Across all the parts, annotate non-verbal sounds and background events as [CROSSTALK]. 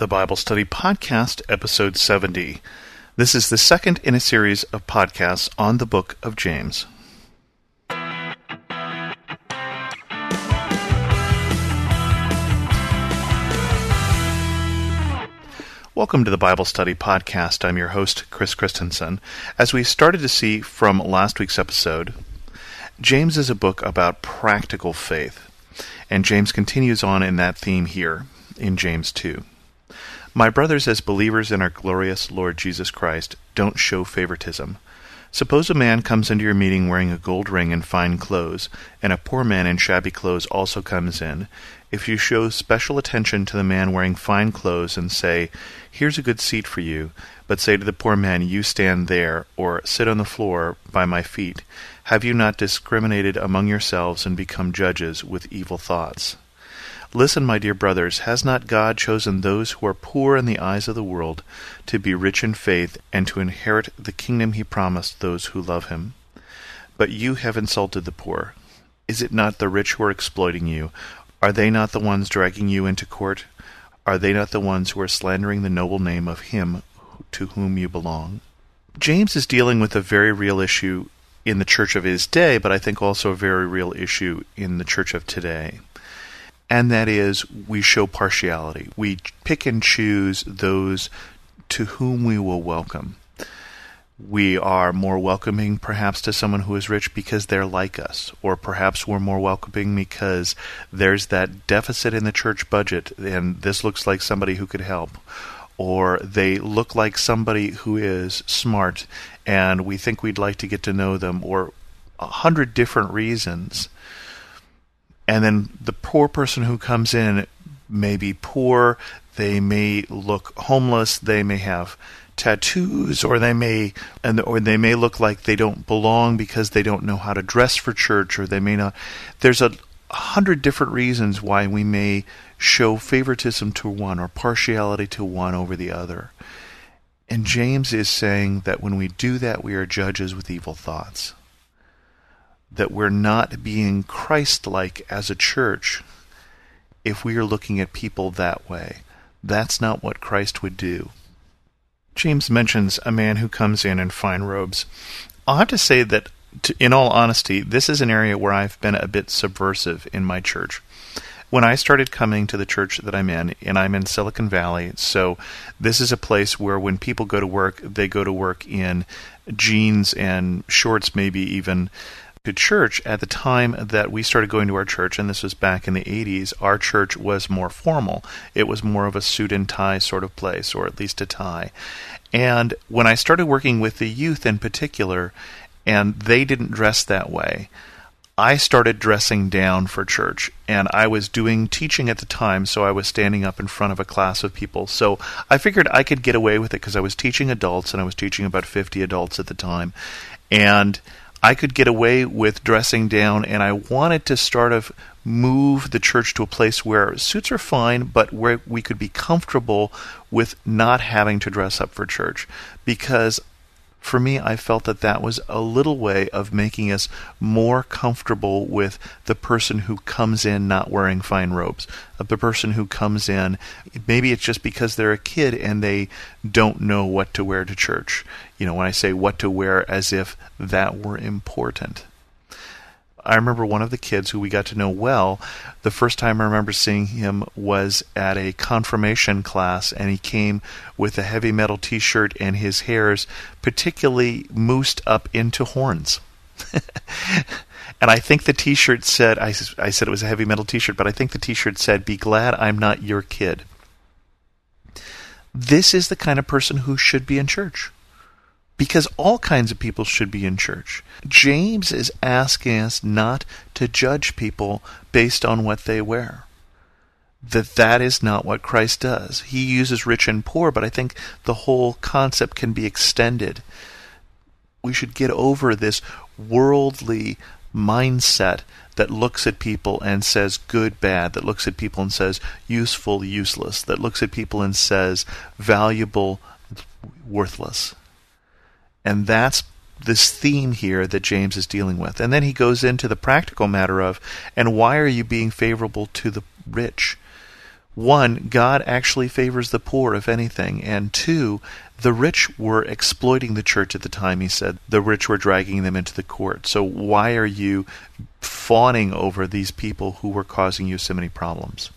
the Bible Study Podcast, Episode 70. This is the second in a series of podcasts on the book of James. Welcome to the Bible Study Podcast. I'm your host, Chris Christensen. As we started to see from last week's episode, James is a book about practical faith, and James continues on in that theme here in James 2. My brothers, as believers in our glorious Lord Jesus Christ, don't show favoritism. Suppose a man comes into your meeting wearing a gold ring and fine clothes, and a poor man in shabby clothes also comes in. If you show special attention to the man wearing fine clothes and say, Here's a good seat for you, but say to the poor man, You stand there, or sit on the floor by my feet, have you not discriminated among yourselves and become judges with evil thoughts? Listen, my dear brothers, has not God chosen those who are poor in the eyes of the world to be rich in faith and to inherit the kingdom he promised those who love him? But you have insulted the poor. Is it not the rich who are exploiting you? Are they not the ones dragging you into court? Are they not the ones who are slandering the noble name of him to whom you belong? James is dealing with a very real issue in the church of his day, but I think also a very real issue in the church of today and that is we show partiality. We pick and choose those to whom we will welcome. We are more welcoming perhaps to someone who is rich because they're like us, or perhaps we're more welcoming because there's that deficit in the church budget and this looks like somebody who could help. Or they look like somebody who is smart and we think we'd like to get to know them, or a hundred different reasons and then the poor person who comes in may be poor, they may look homeless, they may have tattoos or they may and or they may look like they don't belong because they don't know how to dress for church or they may not. There's a hundred different reasons why we may show favoritism to one or partiality to one over the other. And James is saying that when we do that we are judges with evil thoughts that we're not being Christ like as a church if we are looking at people that way. That's not what Christ would do. James mentions a man who comes in in fine robes. I'll have to say that, to, in all honesty, this is an area where I've been a bit subversive in my church. When I started coming to the church that I'm in, and I'm in Silicon Valley, so this is a place where when people go to work, they go to work in jeans and shorts, maybe even to church at the time that we started going to our church, and this was back in the 80s, our church was more formal. It was more of a suit and tie sort of place, or at least a tie. And when I started working with the youth in particular, and they didn't dress that way, I started dressing down for church, and I was doing teaching at the time, so I was standing up in front of a class of people. So I figured I could get away with it because I was teaching adults, and I was teaching about 50 adults at the time. And I could get away with dressing down, and I wanted to start of move the church to a place where suits are fine, but where we could be comfortable with not having to dress up for church. Because for me, I felt that that was a little way of making us more comfortable with the person who comes in not wearing fine robes, of the person who comes in. Maybe it's just because they're a kid and they don't know what to wear to church. You know, when I say what to wear, as if that were important. I remember one of the kids who we got to know well. The first time I remember seeing him was at a confirmation class, and he came with a heavy metal t shirt and his hairs particularly moosed up into horns. [LAUGHS] and I think the t shirt said, I, I said it was a heavy metal t shirt, but I think the t shirt said, Be glad I'm not your kid. This is the kind of person who should be in church because all kinds of people should be in church. James is asking us not to judge people based on what they wear. That that is not what Christ does. He uses rich and poor, but I think the whole concept can be extended. We should get over this worldly mindset that looks at people and says good, bad, that looks at people and says useful, useless, that looks at people and says valuable, worthless. And that's this theme here that James is dealing with. And then he goes into the practical matter of, and why are you being favorable to the rich? one, God actually favors the poor, if anything, and two, the rich were exploiting the church at the time, he said. The rich were dragging them into the court. So why are you fawning over these people who were causing you so many problems?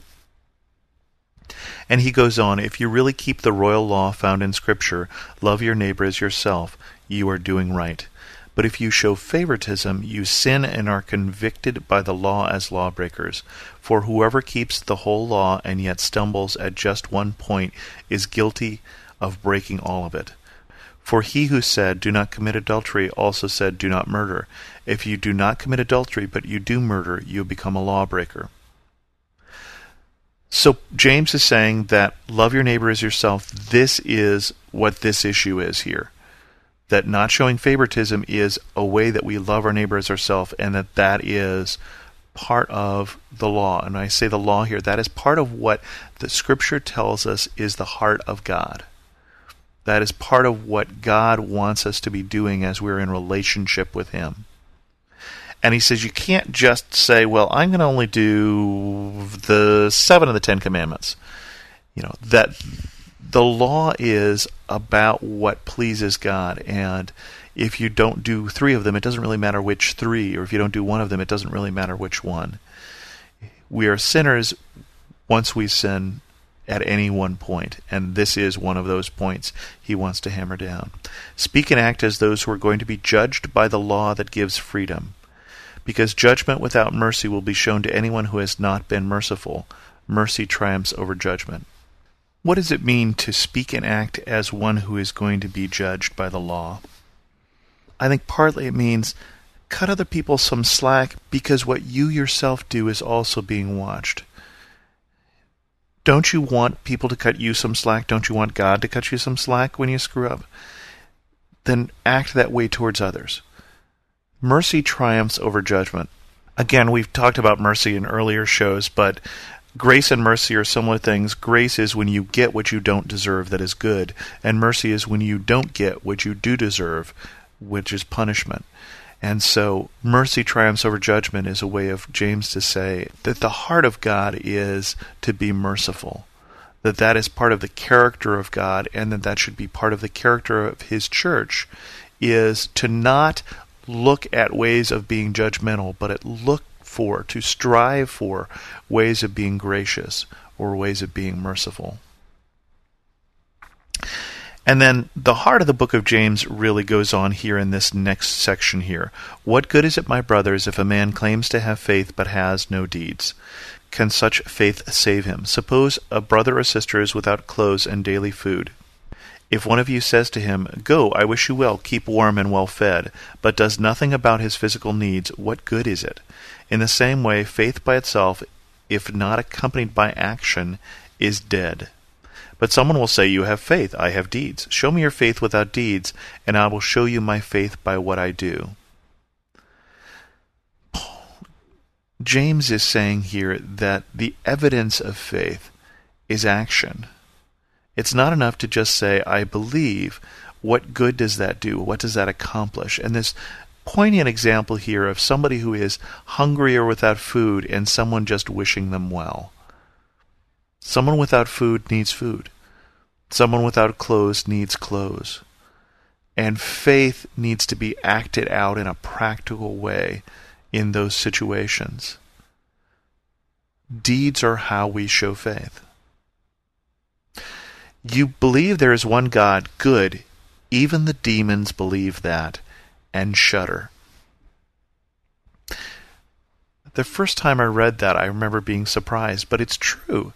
And he goes on, if you really keep the royal law found in Scripture, love your neighbor as yourself, you are doing right. But if you show favoritism, you sin and are convicted by the law as lawbreakers. For whoever keeps the whole law and yet stumbles at just one point is guilty of breaking all of it. For he who said, Do not commit adultery, also said, Do not murder. If you do not commit adultery, but you do murder, you become a lawbreaker. So James is saying that love your neighbor as yourself. This is what this issue is here that not showing favoritism is a way that we love our neighbor as ourselves, and that that is part of the law. And I say the law here, that is part of what the scripture tells us is the heart of God. That is part of what God wants us to be doing as we're in relationship with Him. And he says you can't just say, well, I'm going to only do the seven of the Ten Commandments. You know, that the law is about what pleases God, and if you don't do three of them, it doesn't really matter which three, or if you don't do one of them, it doesn't really matter which one. We are sinners once we sin at any one point, and this is one of those points he wants to hammer down. Speak and act as those who are going to be judged by the law that gives freedom, because judgment without mercy will be shown to anyone who has not been merciful. Mercy triumphs over judgment. What does it mean to speak and act as one who is going to be judged by the law? I think partly it means cut other people some slack because what you yourself do is also being watched. Don't you want people to cut you some slack? Don't you want God to cut you some slack when you screw up? Then act that way towards others. Mercy triumphs over judgment. Again, we've talked about mercy in earlier shows, but Grace and mercy are similar things. Grace is when you get what you don't deserve that is good, and mercy is when you don't get what you do deserve, which is punishment. And so mercy triumphs over judgment is a way of James to say that the heart of God is to be merciful. That that is part of the character of God and that that should be part of the character of his church is to not look at ways of being judgmental, but at look for, to strive for ways of being gracious or ways of being merciful. And then the heart of the book of James really goes on here in this next section here. What good is it, my brothers, if a man claims to have faith but has no deeds? Can such faith save him? Suppose a brother or sister is without clothes and daily food. If one of you says to him, Go, I wish you well, keep warm and well fed, but does nothing about his physical needs, what good is it? In the same way, faith by itself, if not accompanied by action, is dead. But someone will say, You have faith, I have deeds. Show me your faith without deeds, and I will show you my faith by what I do. James is saying here that the evidence of faith is action. It's not enough to just say, I believe. What good does that do? What does that accomplish? And this poignant example here of somebody who is hungry or without food and someone just wishing them well. Someone without food needs food. Someone without clothes needs clothes. And faith needs to be acted out in a practical way in those situations. Deeds are how we show faith. You believe there is one God, good. Even the demons believe that and shudder. The first time I read that, I remember being surprised, but it's true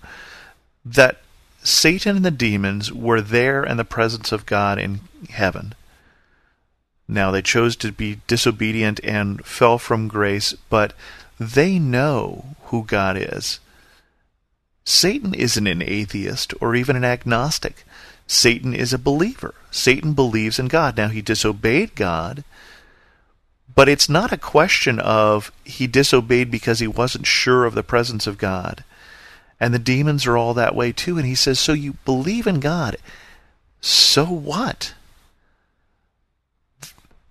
that Satan and the demons were there in the presence of God in heaven. Now, they chose to be disobedient and fell from grace, but they know who God is. Satan isn't an atheist or even an agnostic. Satan is a believer. Satan believes in God. Now, he disobeyed God, but it's not a question of he disobeyed because he wasn't sure of the presence of God. And the demons are all that way too. And he says, So you believe in God. So what?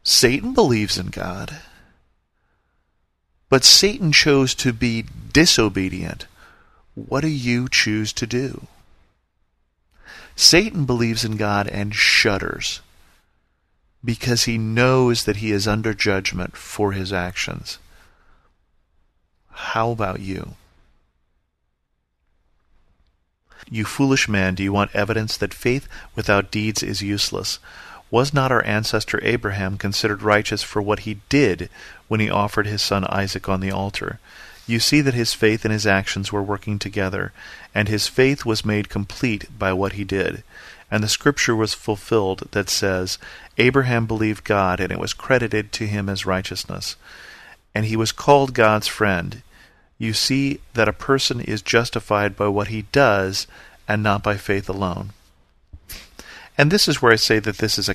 Satan believes in God. But Satan chose to be disobedient What do you choose to do? Satan believes in God and shudders because he knows that he is under judgment for his actions. How about you? You foolish man, do you want evidence that faith without deeds is useless? Was not our ancestor Abraham considered righteous for what he did when he offered his son Isaac on the altar? You see that his faith and his actions were working together, and his faith was made complete by what he did. And the scripture was fulfilled that says, Abraham believed God, and it was credited to him as righteousness. And he was called God's friend. You see that a person is justified by what he does, and not by faith alone. And this is where I say that this is a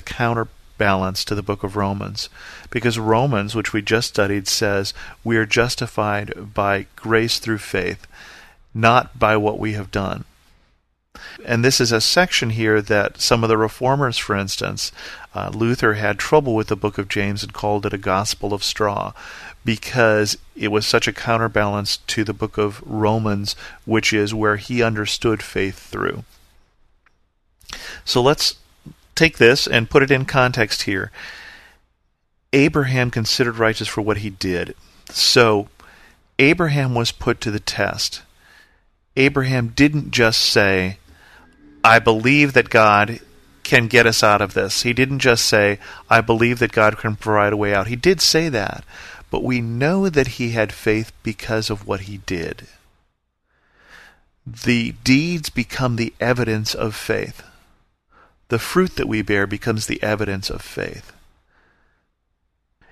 counterbalance to the book of Romans. Because Romans, which we just studied, says we are justified by grace through faith, not by what we have done. And this is a section here that some of the reformers, for instance, uh, Luther had trouble with the book of James and called it a gospel of straw because it was such a counterbalance to the book of Romans, which is where he understood faith through. So let's take this and put it in context here. Abraham considered righteous for what he did. So Abraham was put to the test. Abraham didn't just say, I believe that God can get us out of this. He didn't just say, I believe that God can provide a way out. He did say that, but we know that he had faith because of what he did. The deeds become the evidence of faith the fruit that we bear becomes the evidence of faith.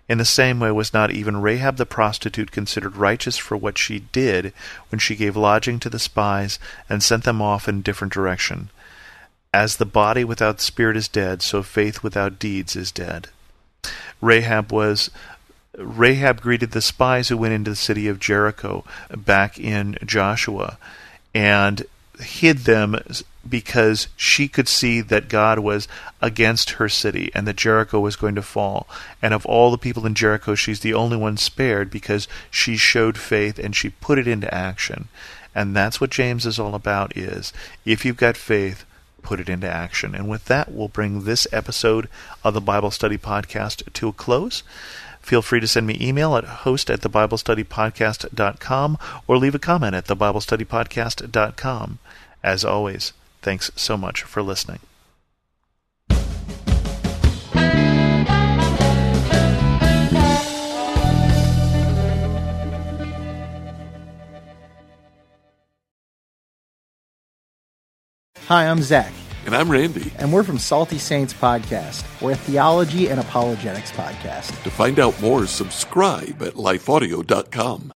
In the same way, was not even Rahab the prostitute considered righteous for what she did when she gave lodging to the spies and sent them off in a different direction? As the body without spirit is dead, so faith without deeds is dead. Rahab was Rahab greeted the spies who went into the city of Jericho back in Joshua and hid them because she could see that God was against her city and that Jericho was going to fall. And of all the people in Jericho, she's the only one spared because she showed faith and she put it into action. And that's what James is all about is if you've got faith, put it into action. And with that, we'll bring this episode of the Bible Study Podcast to a close. Feel free to send me email at host at thebiblestudypodcast.com or leave a comment at thebiblestudypodcast.com. As always, Thanks so much for listening. Hi, I'm Zach. And I'm Randy. And we're from Salty Saints Podcast. We're a theology and apologetics podcast. To find out more, subscribe at lifeaudio.com.